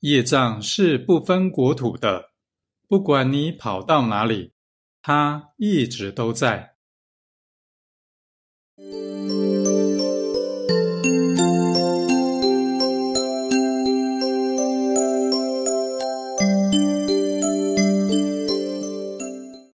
业障是不分国土的不管你跑到哪里它一直都在。